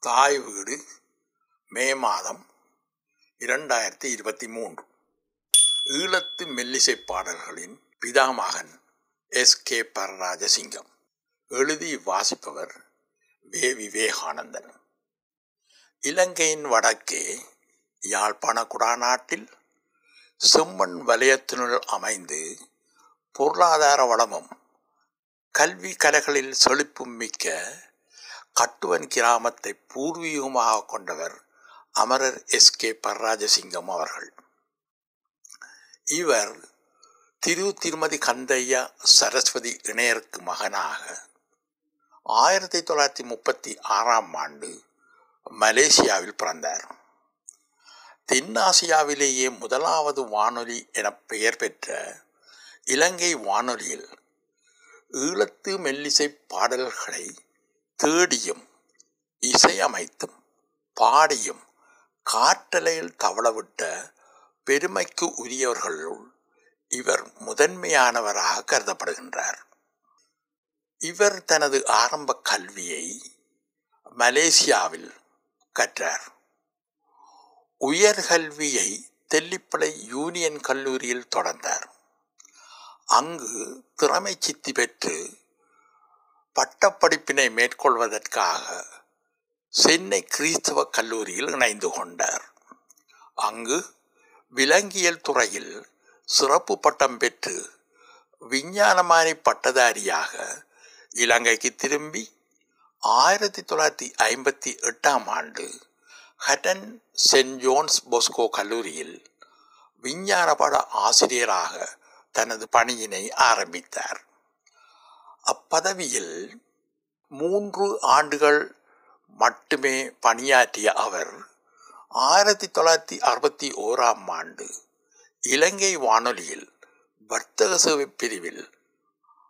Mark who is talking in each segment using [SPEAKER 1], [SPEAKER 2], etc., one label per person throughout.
[SPEAKER 1] தாய் வீடு மே மாதம் இரண்டாயிரத்தி இருபத்தி மூன்று. ஈழத்து மெல்லிசை பாடல்களின் பிதாமகன் எஸ். கே. பரராஜசிங்கம். எழுதி வாசிப்பவர் வே. விவேகானந்தன். இலங்கையின் வடக்கே யாழ்ப்பாண குடாநாட்டில் செம்மண் வலயத்தினுள் அமைந்து பொருளாதார வளமும் கல்வி கலைகளில் செழிப்பும் மிக்க கட்டுவன் கிராமத்தை பூர்வீகமாக கொண்டவர் அமரர் எஸ். கே. பரராஜசிங்கம் அவர்கள். இவர் திரு திருமதி கந்தையா சரஸ்வதி இணையருக்கு மகனாக. ஆயிரத்தி தொள்ளாயிரத்தி முப்பத்தி ஆறாம் ஆண்டு மலேசியாவில் பிறந்தார். தென்னாசியாவிலேயே முதலாவது வானொலி என பெயர் பெற்ற இலங்கை வானொலியில் ஈழத்து மெல்லிசை பாடல்களை தேடியும் இசையமைத்தும் பாடியும் காற்றலையில் தவளவிட்ட பெருமைக்கு உரியவர்களுள் இவர் முதன்மையானவராக கருதப்படுகின்றார். இவர் தனது ஆரம்ப கல்வியை மலேசியாவில் கற்றார். உயர்கல்வியை தெல்லிப்பளை யூனியன் கல்லூரியில் தொடர்ந்தார். அங்கு திறமை சித்தி பெற்று பட்டப்படிப்பினை மேற்கொள்வதற்காக சென்னை கிறிஸ்தவ கல்லூரியில் இணைந்து கொண்டார். அங்கு விலங்கியல் துறையில் சிறப்பு பட்டம் பெற்று விஞ்ஞானமானி பட்டதாரியாக இலங்கைக்கு திரும்பி ஆயிரத்தி தொள்ளாயிரத்தி ஐம்பத்தி எட்டாம் ஆண்டு ஹட்டன் சென்ட் ஜோன்ஸ் பொஸ்கோ கல்லூரியில் விஞ்ஞான பட ஆசிரியராக தனது பணியினை ஆரம்பித்தார். அப்பதவியில் மூன்று ஆண்டுகள் மட்டுமே பணியாற்றிய அவர் ஆயிரத்தி தொள்ளாயிரத்தி அறுபத்தி ஓராம் ஆண்டு இலங்கை வானொலியில் வர்த்தக சேவை பிரிவில்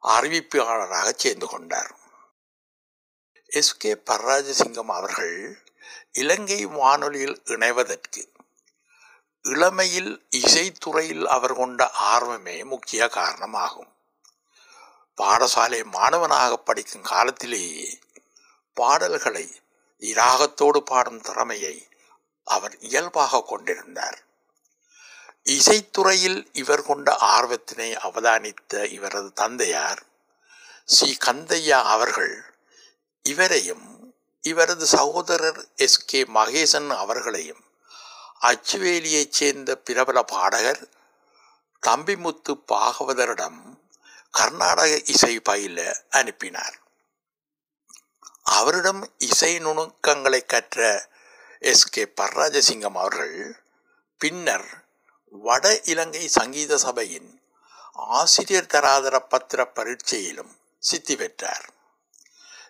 [SPEAKER 1] அறிவிப்பாளராக சேர்ந்து கொண்டார். எஸ். கே. பரராஜசிங்கம் அவர்கள் இலங்கை வானொலியில் இணைவதற்கு இளமையில் இசைத்துறையில் அவர் கொண்ட ஆர்வமே முக்கிய காரணமாகும். பாடசாலை மாணவனாக படிக்கும் காலத்திலேயே பாடல்களை இராகத்தோடு பாடும் திறமையை அவர் இயல்பாக கொண்டிருந்தார். இசைத்துறையில் இவர் கொண்ட ஆர்வத்தினை அவதானித்த இவரது தந்தையார் சி. கந்தையா அவர்கள் இவரையும் இவரது சகோதரர் எஸ். கே. மகேசன் அவர்களையும் அச்சுவேலியைச் சேர்ந்த பிரபல பாடகர் தம்பிமுத்து பாகவதரிடம் கர்நாடக இசை பயில அனுப்பினார். அவரிடம் இசை நுணுக்கங்களை கற்ற எஸ். கே. பர்ராஜசிங்கம் அவர்கள் பின்னர் வட இலங்கை சங்கீத சபையின் ஆசிரியர் தராதர பத்திர பரீட்சையிலும் சித்தி பெற்றார்.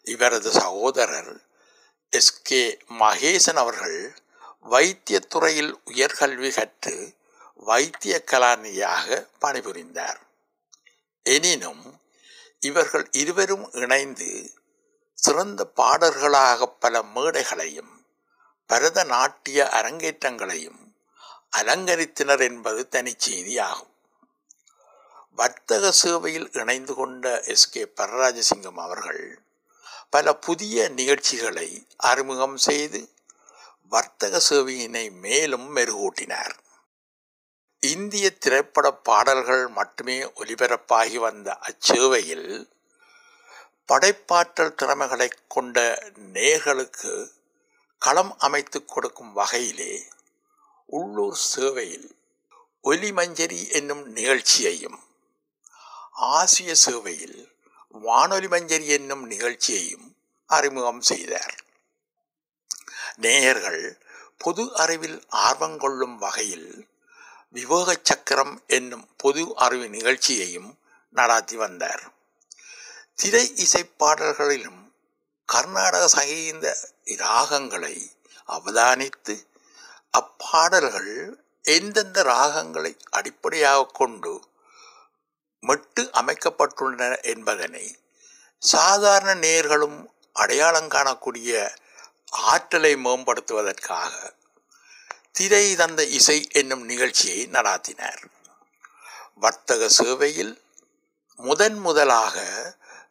[SPEAKER 1] இவரது சகோதரர் எஸ். கே. மகேசன் அவர்கள் வைத்தியத்துறையில் உயர்கல்வி கற்று வைத்திய கலாநிதியாக பணிபுரிந்தார். எனினும் இவர்கள் இருவரும் இணைந்து சிறந்த பாடல்களாக பல மேடைகளையும் பரதநாட்டிய அரங்கேற்றங்களையும் அலங்கரித்தனர் என்பது தனிச்செய்தியாகும் வர்த்தக சேவையில் இணைந்து கொண்ட எஸ். கே. பரராஜசிங்கம் அவர்கள் பல புதிய நிகழ்ச்சிகளை அறிமுகம் செய்து வர்த்தக சேவையினை மேலும் மெருகூட்டினார். இந்திய திரைப்பட பாடல்கள் மட்டுமே ஒலிபரப்பாகி வந்த அச்சேவையில் படைப்பாற்றல் திறமைகளை கொண்ட நேர்களுக்கு களம் அமைத்து கொடுக்கும் வகையிலே உள்ளூர் சேவையில் ஒலிமஞ்சரி என்னும் நிகழ்ச்சியையும் ஆசிய சேவையில் வானொலி மஞ்சரி என்னும் நிகழ்ச்சியையும் அறிமுகம் செய்தார். நேயர்கள் பொது அறிவில் ஆர்வம் கொள்ளும் வகையில் விவேக சக்கரம் என்னும் பொது அறிவு நிகழ்ச்சியையும் நடாத்தி வந்தார். திரை இசை பாடல்களிலும் கர்நாடக சங்கீத ராகங்களை அவதானித்து அப்பாடல்கள் எந்தெந்த ராகங்களை அடிப்படையாக கொண்டு மெட்டு அமைக்கப்பட்டுள்ளன என்பதனை சாதாரண நேர்களும் அடையாளம் காணக்கூடிய ஆற்றலை மேம்படுத்துவதற்காக திரை தந்த இசை என்னும் நிகழ்ச்சியை நடாத்தினார். வர்த்தக சேவையில் முதன் முதலாக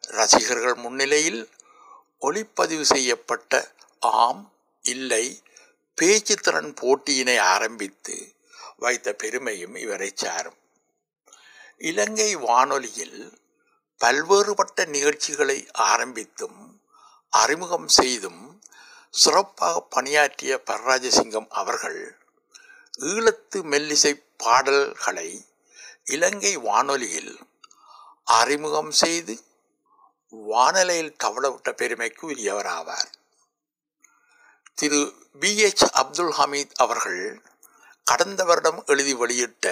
[SPEAKER 1] ரசிகர்கள் முன்னிலையில் ஒளிப்பதிவு செய்யப்பட்ட ஆம் இல்லை பேச்சுத்திறன் போட்டியினை ஆரம்பித்து வைத்த பெருமையும் இவரை சாரும். இலங்கை வானொலியில் பல்வேறுபட்ட நிகழ்ச்சிகளை ஆரம்பித்தும் அறிமுகம் செய்தும் சிறப்பாக பணியாற்றிய பரராஜசிங்கம் அவர்கள் ஈழத்து மெல்லிசை பாடல்களை இலங்கை வானொலியில் அறிமுகம் செய்து வானலையில் தவளவிட்ட பெருமைக்கு உரியவராவார். திரு பி எச் அப்துல் ஹமீத் அவர்கள் கடந்த வருடம் எழுதி வெளியிட்ட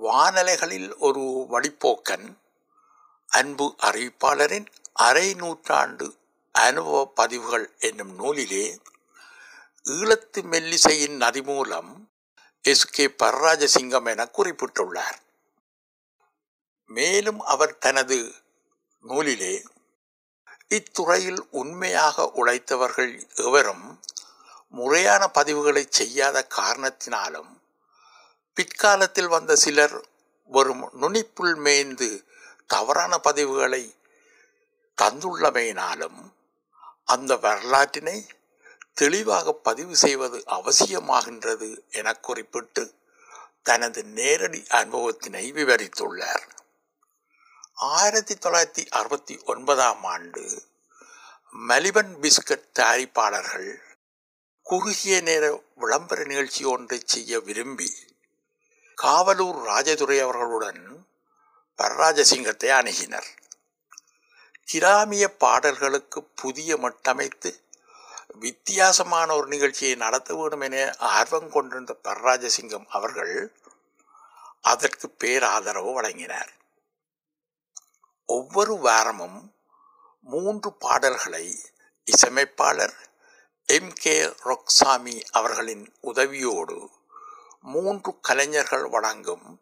[SPEAKER 1] வானலைகளில் ஒரு வழிப்போக்கன் அன்பு அறிவிப்பாளரின் அரை நூற்றாண்டு அனுபவ பதிவுகள் என்னும் நூலிலே ஈழத்து மெல்லிசையின் நதி மூலம் எஸ் கே பரராஜசிங்கம் என குறிப்பிட்டுள்ளார். மேலும் அவர் தனது நூலிலே இத்துறையில் உண்மையாக உழைத்தவர்கள் எவரும் முறையான பதிவுகளை செய்யாத காரணத்தினாலும் பிற்காலத்தில் வந்த சிலர் வரும் நுனிப்புள் மேய்ந்து தவறான பதிவுகளை தந்துள்ளமையினாலும் அந்த வரலாற்றினை தெளிவாக பதிவு செய்வது அவசியமாகின்றது என குறிப்பிட்டு தனது நேரடி அனுபவத்தினை விவரித்துள்ளார். ஆயிரத்தி தொள்ளாயிரத்தி அறுபத்தி ஒன்பதாம் ஆண்டு மலிபன் பிஸ்கட் தயாரிப்பாளர்கள் குறுகிய நேர விளம்பர நிகழ்ச்சி ஒன்றை செய்ய விரும்பி காவலூர் ராஜதுரை அவர்களுடன் பரராஜசிங்கத்தை அணுகினர். கிராமிய பாடல்களுக்கு புதிய மட்டமைத்து வித்தியாசமான ஒரு நிகழ்ச்சியை நடத்த வேண்டும் என ஆர்வம் கொண்டிருந்த பரராஜசிங்கம் அவர்கள் அதற்கு பேராதரவு வழங்கினார். ஒவ்வொரு வாரமும் மூன்று பாடல்களை இசையமைப்பாளர் எம். கே. ரொக்சாமி அவர்களின் உதவியோடு மூன்று கலைஞர்கள் வழங்கும்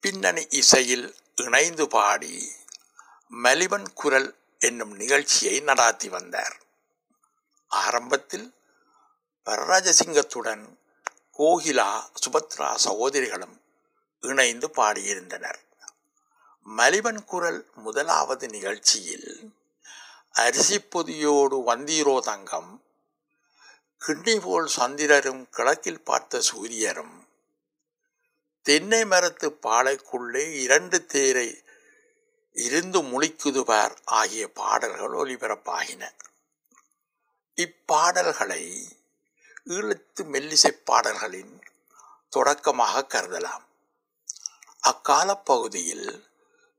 [SPEAKER 1] பின்னணி இசையில் இணைந்து பாடி மலிவன் குரல் என்னும் நிகழ்ச்சியை நடாத்தி வந்தார். ஆரம்பத்தில் வரராஜசிங்கத்துடன் கோகிலா சுபத்ரா சகோதரிகளும் இணைந்து பாடியிருந்தனர். மலிவன் குரல் முதலாவது நிகழ்ச்சியில் அரிசி பொதியோடு வந்தீரோ தங்கம் கிண்ணி போல் சந்திரரும் கிழக்கில் பார்த்த சூரியரும் தென்னை மரத்து பாலைக்குள்ளே இரண்டு தேரை இருந்து முழிக்குதுபார் ஆகிய பாடல்கள் ஒலிபரப்பாகின. இப்பாடல்களை ஈழத்து மெல்லிசை பாடல்களின் தொடக்கமாக கருதலாம். அக்கால பகுதியில்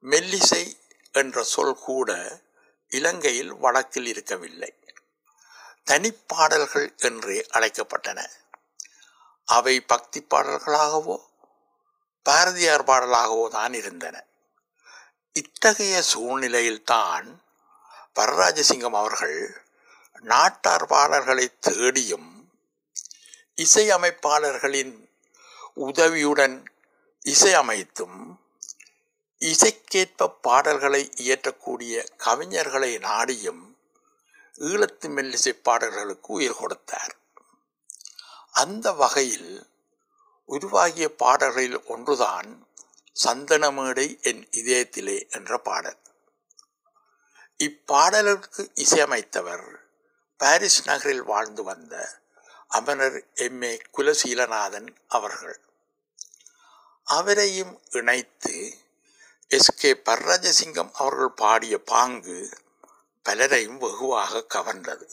[SPEAKER 1] மெல்லிசை என்ற சொல் கூட இலங்கையில் வடக்கில் இருக்கவில்லை. தனிப்பாடல்கள் என்றே அழைக்கப்பட்டன. அவை பக்தி பாடல்களாகவோ பாரதியார் பாடலாகவோ தான் இருந்தன. இத்தகைய சூழ்நிலையில்தான் வரராஜசிங்கம் அவர்கள் நாட்டார் பாடல்களை தேடியும் இசையமைப்பாளர்களின் உதவியுடன் இசையமைத்தும் இசைக்கேற்ப பாடல்களை இயற்றக்கூடிய கவிஞர்களை நாடியும் ஈழத்து மெல்லிசை பாடல்களுக்கு உயிர் கொடுத்தார். அந்த வகையில் உருவாகிய பாடல்களில் ஒன்றுதான் சந்தனமேடை என் இதயத்திலே என்ற பாடல். இப்பாடலுக்கு இசையமைத்தவர் பாரிஸ் நகரில் வாழ்ந்து வந்த அமரர் எம். ஏ. குலசீலநாதன் அவர்கள். அவரையும் இணைத்து எஸ். கே. பர்ராஜசிங்கம் அவர்கள் பாடிய பாங்கு பலரையும் வெகுவாக கவர்ந்தது.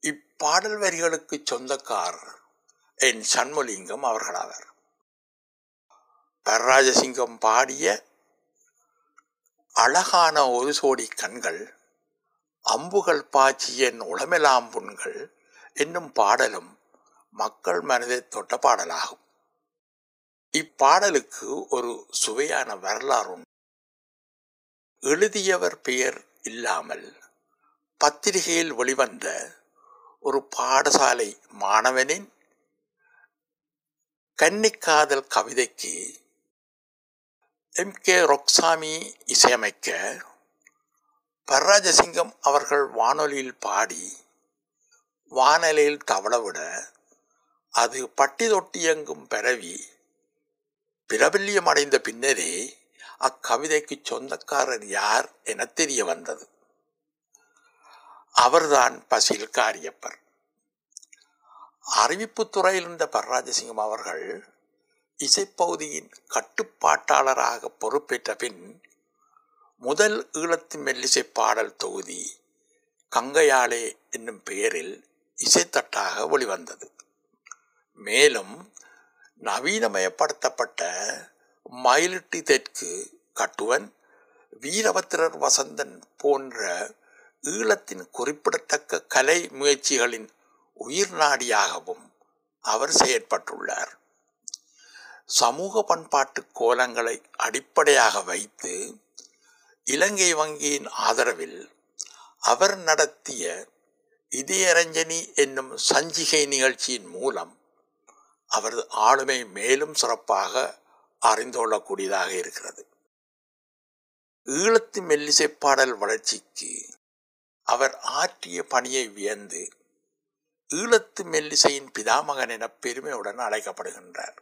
[SPEAKER 1] இப்பாடல் வரிகளுக்கு சொந்தக்காரர் என் சண்முலிங்கம் அவர்களாவர். நடராஜசிங்கம் பாடிய அழகான ஒரு சோடி கண்கள் அம்புகள் பாய்ச்சிய உளமெலாம் புண்கள் என்னும் பாடலும் மக்கள் மனதை தொட்ட பாடலாகும். இப்பாடலுக்கு ஒரு சுவையான வரலாறு எழுதியவர் பெயர் இல்லாமல் பத்திரிகையில் வெளிவந்த ஒரு பாடசாலை மாணவனின் கன்னிக்காதல் கவிதைக்கு எம் கே ரொக்சாமி இசையமைக்க பர்ராஜசிங்கம் அவர்கள் வானொலியில் பாடி வானொலியில் தவளவிட அது பட்டி தொட்டியங்கும் பரவி பிரபல்யம் அடைந்த பின்னரே அக்கவிதைக்கு சொந்தக்காரர் யார் என தெரிய வந்தது. அவர்தான் பசில் காரியப்பர் அறிவிப்பு துறையில் இருந்த பரராஜசிங்கம் அவர்கள் இசைப்பகுதியின் கட்டுப்பாட்டாளராக பொறுப்பேற்ற பின் முதல் ஈழத்து மெல்லிசை பாடல் தொகுதி கங்கையாளே என்னும் பெயரில் இசைத்தட்டாக வெளிவந்தது. மேலும் நவீனமயப்படுத்தப்பட்ட மயிலிட்டி தெற்கு கட்டுவன் வீரபத்திரர் வசந்தன் போன்ற ஈழத்தின் குறிப்பிடத்தக்க கலை முயற்சிகளின் உயிர் நாடியாகவும் அவர் செயற்பட்டுள்ளார். சமூக பண்பாட்டு கோலங்களை அடிப்படையாக வைத்து இலங்கை வங்கியின் ஆதரவில் அவர் நடத்திய இதயரஞ்சனி என்னும் சஞ்சிகை நிகழ்ச்சியின் மூலம் அவரது ஆளுமை மேலும் சிறப்பாக அறிந்து கொள்ளக்கூடியதாக இருக்கிறது. ஈழத்து மெல்லிசை பாடல் வளர்ச்சிக்கு அவர் ஆற்றிய பணியை வியந்து ஈழத்து மெல்லிசையின் பிதாமகன் என பெருமையுடன் அழைக்கப்படுகின்றார்.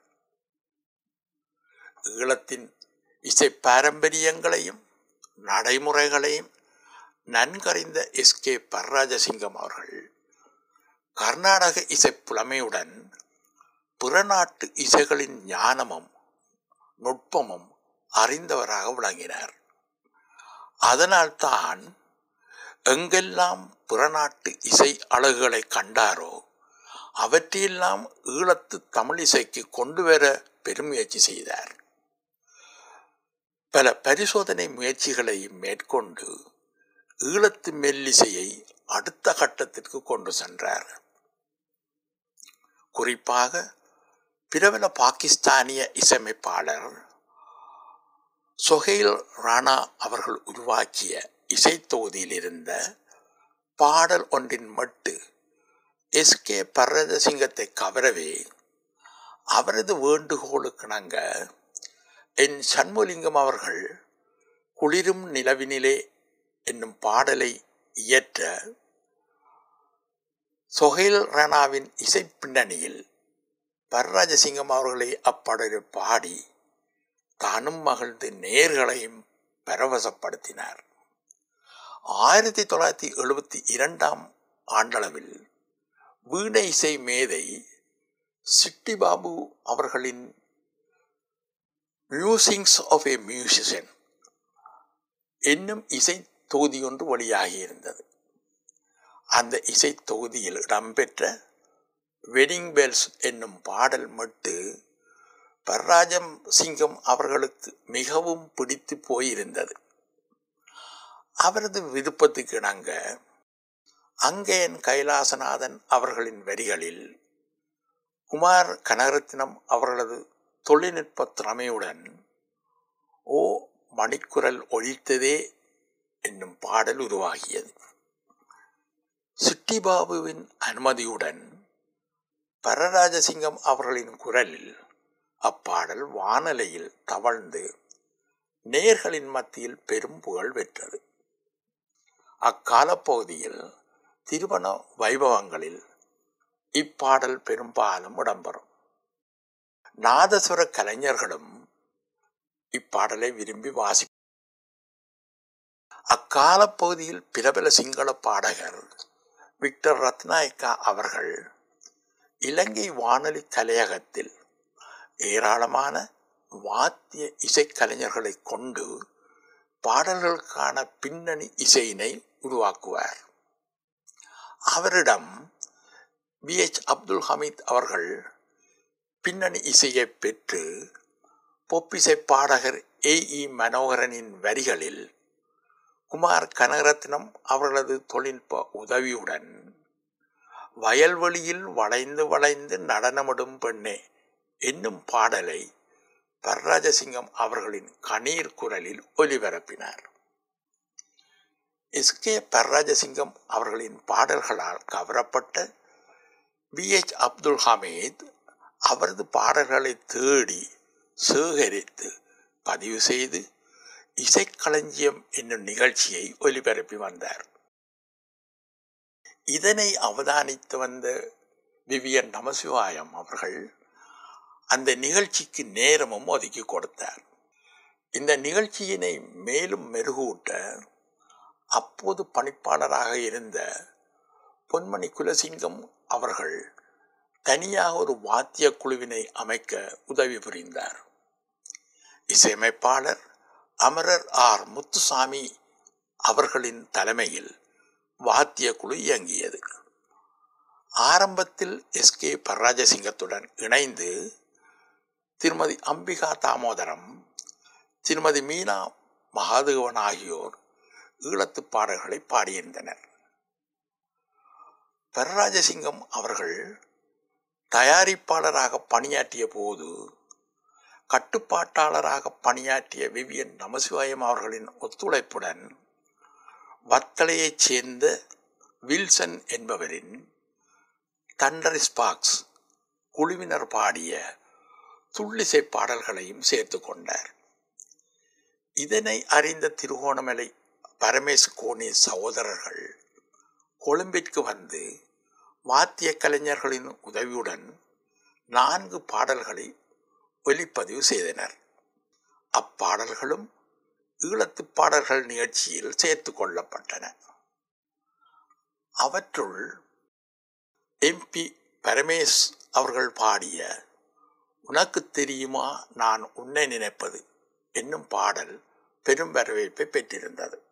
[SPEAKER 1] ஈழத்தின் இசை பாரம்பரியங்களையும் நடைமுறைகளையும் நன்கறிந்த எஸ். கே. பரராஜசிங்கம் அவர்கள் கர்நாடக இசை புலமையுடன் பிறநாட்டு இசைகளின் ஞானமும் நுட்பமும் அறிந்தவராக விளங்கினார். அதனால்தான் எங்கெல்லாம் புறநாட்டு இசை அழகுகளை கண்டாரோ அவற்றையெல்லாம் ஈழத்து தமிழ் இசைக்கு கொண்டு வர பெருமுயற்சி செய்தார். பல பரிசோதனை முயற்சிகளை மேற்கொண்டு ஈழத்து மெல்லிசையை அடுத்த கட்டத்திற்கு கொண்டு சென்றார். குறிப்பாக பிரபல பாகிஸ்தானிய இசையமைப்பாளர் சொஹைல் ராணா அவர்கள் உருவாக்கிய இசைத்தொகுதியில் இருந்த பாடல் ஒன்றின் மட்டு எஸ் கே பரதசிங்கத்தை கவரவே அவரது வேண்டுகோளுக்கிணங்க என் சண்முலிங்கம் அவர்கள் குளிரும் நிலவினிலே என்னும் பாடலை இயற்ற சொஹைல் ராணாவின் இசை பின்னணியில் பரராஜசிங்கம் அவர்களை அப்பாடலில் பாடி தானும் மகிழ்ந்து நேர்களையும் பரவசப்படுத்தினார். ஆயிரத்தி தொள்ளாயிரத்தி எழுபத்தி இரண்டாம் ஆண்டளவில் வீணை இசை மேதை சிட்டிபாபு அவர்களின் மியூசிங்ஸ் ஆஃப் ஏ மியூசிஷியன் என்னும் இசை தொகுதி ஒன்று வழியாகி இருந்தது அந்த இசை தொகுதியில் இடம்பெற்ற வெட்டிங் பெல்ஸ் என்னும் பாடல் மட்டு பர்ராஜம் சிங்கம் அவர்களுக்கு மிகவும் பிடித்து போயிருந்தது. அவரது விருப்பத்துக்கு இணங்க அங்கேயன் கைலாசநாதன் அவர்களின் வரிகளில் குமார் கனகரத்னம் அவர்களது தொழில்நுட்ப திறமையுடன் ஓ மணிக்குரல் ஒழித்ததே என்னும் பாடல் உருவாகியது. சிட்டிபாபுவின் அனுமதியுடன் பரராஜசிங்கம் அவர்களின் குரலில் அப்பாடல் வானலையில் தவழ்ந்து நேர்களின் மத்தியில் பெரும் புகழ் பெற்றது. அக்காலப்பகுதியில் திருமண வைபவங்களில் இப்பாடல் பெரும்பாலும் இடம்பெறும். நாதசுர கலைஞர்களும் இப்பாடலை விரும்பி வாசி அக்காலப்பகுதியில் பிரபல சிங்கள பாடகர் விக்டர் ரத்நாயக்கா அவர்கள் இலங்கை வானொலி கலையகத்தில் ஏராளமான வாத்திய இசைக்கலைஞர்களை கொண்டு பாடல்களுக்கான பின்னணி இசையினை உருவாக்குவார். அவரிடம் பி எச் அப்துல் ஹமீத் அவர்கள் பின்னணி இசையை பெற்று பொப்பிசை பாடகர் ஏ. இ. மனோகரனின் வரிகளில் குமார் கனகரத்னம் அவர்களது தொழில்நுட்ப உதவியுடன் வயல்வெளியில் வளைந்து வளைந்து நடனமிடும் பெண்ணே என்னும் பாடலை பர்ராஜசிங்கம் அவர்களின் கணீர் குரலில் ஒலிபரப்பினார். எஸ். கே. பர்ராஜசிங்கம் அவர்களின் பாடல்களால் கவரப்பட்ட பி எச். அப்துல் ஹமீத் அவரது பாடல்களை தேடி சேகரித்து பதிவு செய்து இசைக்களஞ்சியம் என்னும் நிகழ்ச்சியை ஒலிபரப்பி வந்தார். இதனை அவதானித்து வந்த விவியன் நமசிவாயம் அவர்கள் அந்த நிகழ்ச்சிக்கு நேரமும் ஒதுக்கி கொடுத்தார். இந்த நிகழ்ச்சியினை மேலும் மெருகூட்ட அப்போது பணிப்பாளராக இருந்த பொன்மணி குலசிங்கம் அவர்கள் தனியாக ஒரு வாத்திய குழுவினை அமைக்க உதவி புரிந்தார். இசையமைப்பாளர் அமரர் ஆர். முத்துசாமி அவர்களின் தலைமையில் வாத்திய குழு இயங்கியது. ஆரம்பத்தில் எஸ். கே. பரராஜசிங்கத்துடன் இணைந்து திருமதி அம்பிகா தாமோதரம் திருமதி மீனா மகாதேவன் ஆகியோர் ஈழத்து பாடல்களை பாடியிருந்தனர். பரராஜசிங்கம் அவர்கள் தயாரிப்பாளராக பணியாற்றிய போது கட்டுப்பாட்டாளராக பணியாற்றிய விவியன் நமசிவாயம் அவர்களின் ஒத்துழைப்புடன் வத்தலையைச் சேர்ந்த வில்சன் என்பவரின் தண்டர் ஸ்பாக்ஸ் குழுவினர் பாடிய துள்ளிசை பாடல்களையும் சேர்த்து கொண்டார். இதனை அறிந்த திருகோணமலை பரமேஸ் கோணி சகோதரர்கள் கொழும்பிற்கு வந்து வாத்திய கலைஞர்களின் உதவியுடன் நான்கு பாடல்களை ஒலிப்பதிவு செய்தனர். அப்பாடல்களும் ஈழத்து பாடல்கள் நிகழ்ச்சியில் சேர்த்து கொள்ளப்பட்டன. அவற்றுள் எம்பி பரமேஷ் அவர்கள் பாடிய உனக்கு தெரியுமா? நான் உன்னை நினைப்பது என்னும் பாடல் பெரும் வரவேற்பை பெற்றிருந்தது.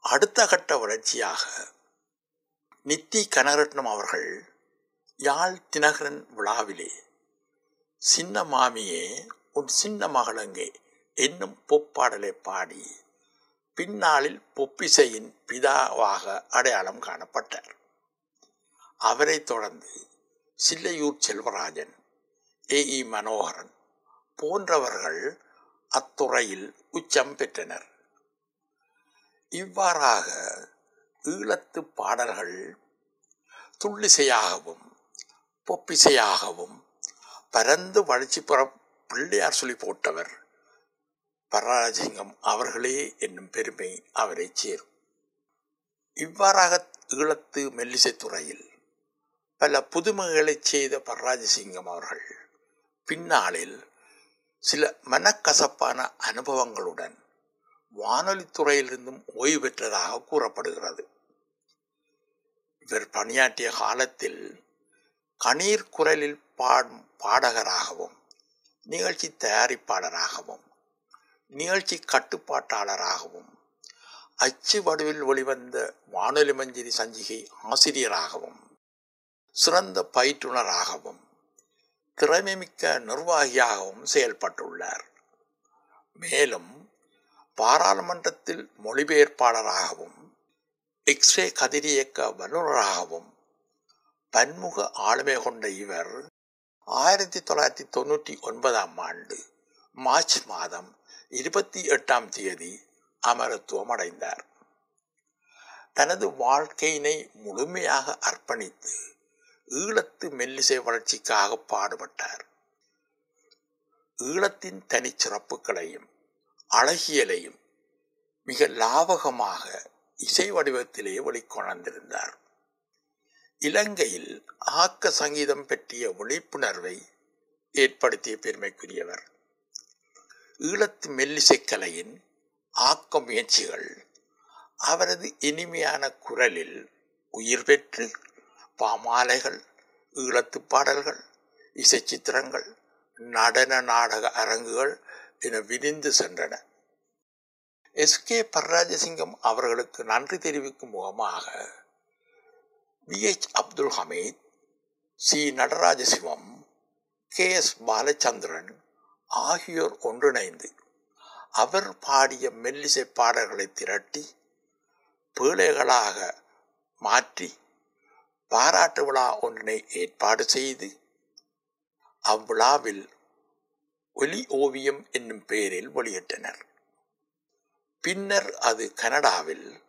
[SPEAKER 1] அடுத்த கட்ட வளர்ச்சியாக நித்தி கனரட்னம் அவர்கள் யாழ் தினகரன் விழாவிலே சின்ன மாமியே உன் சின்ன மகளங்கே என்னும் பொப்பாடலை பாடி பின்னாளில் பொப்பிசையின் பிதாவாக அடையாளம் காணப்பட்டார். அவரைத் தொடர்ந்து சில்லையூர் செல்வராஜன் ஏ. இ. மனோகரன் போன்றவர்கள் அத்துறையில் உச்சம் பெற்றனர். இவ்வாறாக ஈழத்து பாடல்கள் துள்ளிசையாகவும் பொப்பிசையாகவும் பரந்து வளர்ச்சி புற பிள்ளையார் சொல்லி போட்டவர் பரராஜசிங்கம் அவர்களே என்னும் பெருமை அவரை சேரும். இவ்வாறாக ஈழத்து மெல்லிசைத்துறையில் பல புதுமைகளைச் செய்த பரராஜசிங்கம் அவர்கள் பின்னாளில் சில மனக்கசப்பான அனுபவங்களுடன் வானொலி துறையிலிருந்தும் ஓய்வு பெற்றதாக கூறப்படுகிறது. இவர் பணியாற்றிய காலத்தில் கணீர் குரலில் பாடும் பாடகராகவும் நிகழ்ச்சி தயாரிப்பாளராகவும் நிகழ்ச்சி கட்டுப்பாட்டாளராகவும் அச்சு வடிவில் ஒளிவந்த வானொலி மஞ்சிரி சஞ்சிகை ஆசிரியராகவும் சிறந்த பயிற்றுனராகவும் திறமைமிக்க நிர்வாகியாகவும் செயல்பட்டுள்ளார். மேலும் பாராளுமன்றத்தில் மொழிபெயர்ப்பாளராகவும் எக்ஸ்ரே கதிரியக்க வல்லுநராகவும் பன்முக ஆளுமை கொண்ட இவர் ஆயிரத்தி தொள்ளாயிரத்தி தொண்ணூற்றி ஒன்பதாம் ஆண்டு மார்ச் மாதம் இருபத்தி எட்டாம் தேதி அமரத்துவம் அடைந்தார் தனது வாழ்க்கையினை முழுமையாக அர்ப்பணித்து ஈழத்து மெல்லிசை வளர்ச்சிக்காக பாடுபட்டார். ஈழத்தின் தனிச்சிறப்புகளையும் அழகியலையும் மிக லாவகமாக இசை வடிவத்திலே ஒளிக்கொணர்ந்திருந்தார் இலங்கையில் ஆக்க சங்கீதம் பற்றிய விழிப்புணர்வை ஏற்படுத்திய பெருமைக்குரியவர். ஈழத்து மெல்லிசைக்கலையின் ஆக்க முயற்சிகள் அவரது இனிமையான குரலில் உயிர் பெற்று பாமாலைகள் ஈழத்து பாடல்கள் இசை சித்திரங்கள் நடன நாடக அரங்குகள் என விரிந்து சென்றன. எஸ் கே பர்ராஜசிங்கம் அவர்களுக்கு நன்றி தெரிவிக்கும் முகமாக V H Abdul Hameed C Nadarajasivam K S Balachandran ஆகியோர் ஒன்றிணைந்து அவர் பாடிய மெல்லிசை பாடல்களை திரட்டி பேழைகளாக மாற்றி பாராட்டு விழா ஒன்றினை ஏற்பாடு செய்து அவ்விழாவில் ஒலி ஓவியம் என்னும் பெயரில் வெளியிட்டனர். பின்னர் அது கனடாவில்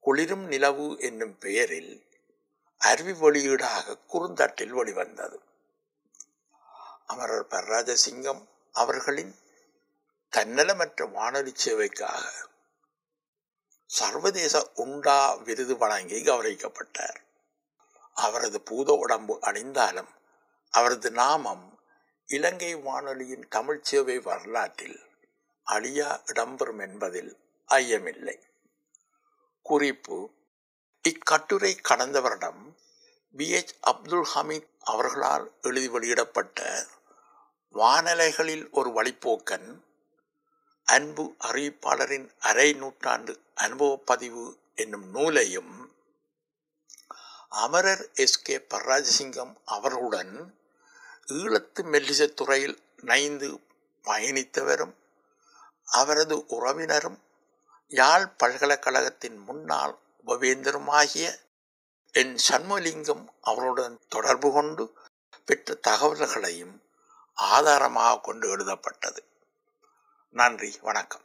[SPEAKER 1] குளிரும் நிலவு என்னும் பெயரில் அருவி வெளியீடாக குறுந்தட்டில் வெளிவந்தது. அமரர் பரராஜசிங்கம் அவர்களின் தன்னலமற்ற வானொலி சேவைக்காக சர்வதேச உண்டா விருது வழங்கி கௌரவிக்கப்பட்டார். அவரது பூத உடம்பு அணிந்தாலும் அவரது நாமம் இலங்கை வானொலியின் தமிழ் சேவை வரலாற்றில் அழியா இடம்பெறும் என்பதில் ஐயமில்லை. குறிப்பு இக்கட்டுரை கடந்த வருடம் பி. எச். அப்துல் ஹமீத் அவர்களால் எழுதி வெளியிடப்பட்ட வானலைகளில் ஒரு வழிப்போக்கன் அன்பு அறிவிப்பாளரின் அரை நூற்றாண்டு அனுபவ பதிவு என்னும் நூலையும் அமரர் எஸ். கே. பரராஜசிங்கம் அவர்களுடன் ஈழத்து மெல்லிசத் துறையில் நைந்து பயணித்தவரும் அவரது உறவினரும் யாழ் பல்கலைக்கழகத்தின் முன்னாள் உபவேந்தருமாகிய என் சண்முலிங்கம் அவருடன் தொடர்பு கொண்டு பெற்ற தகவல்களையும் ஆதாரமாக கொண்டு எழுதப்பட்டது. நன்றி வணக்கம்.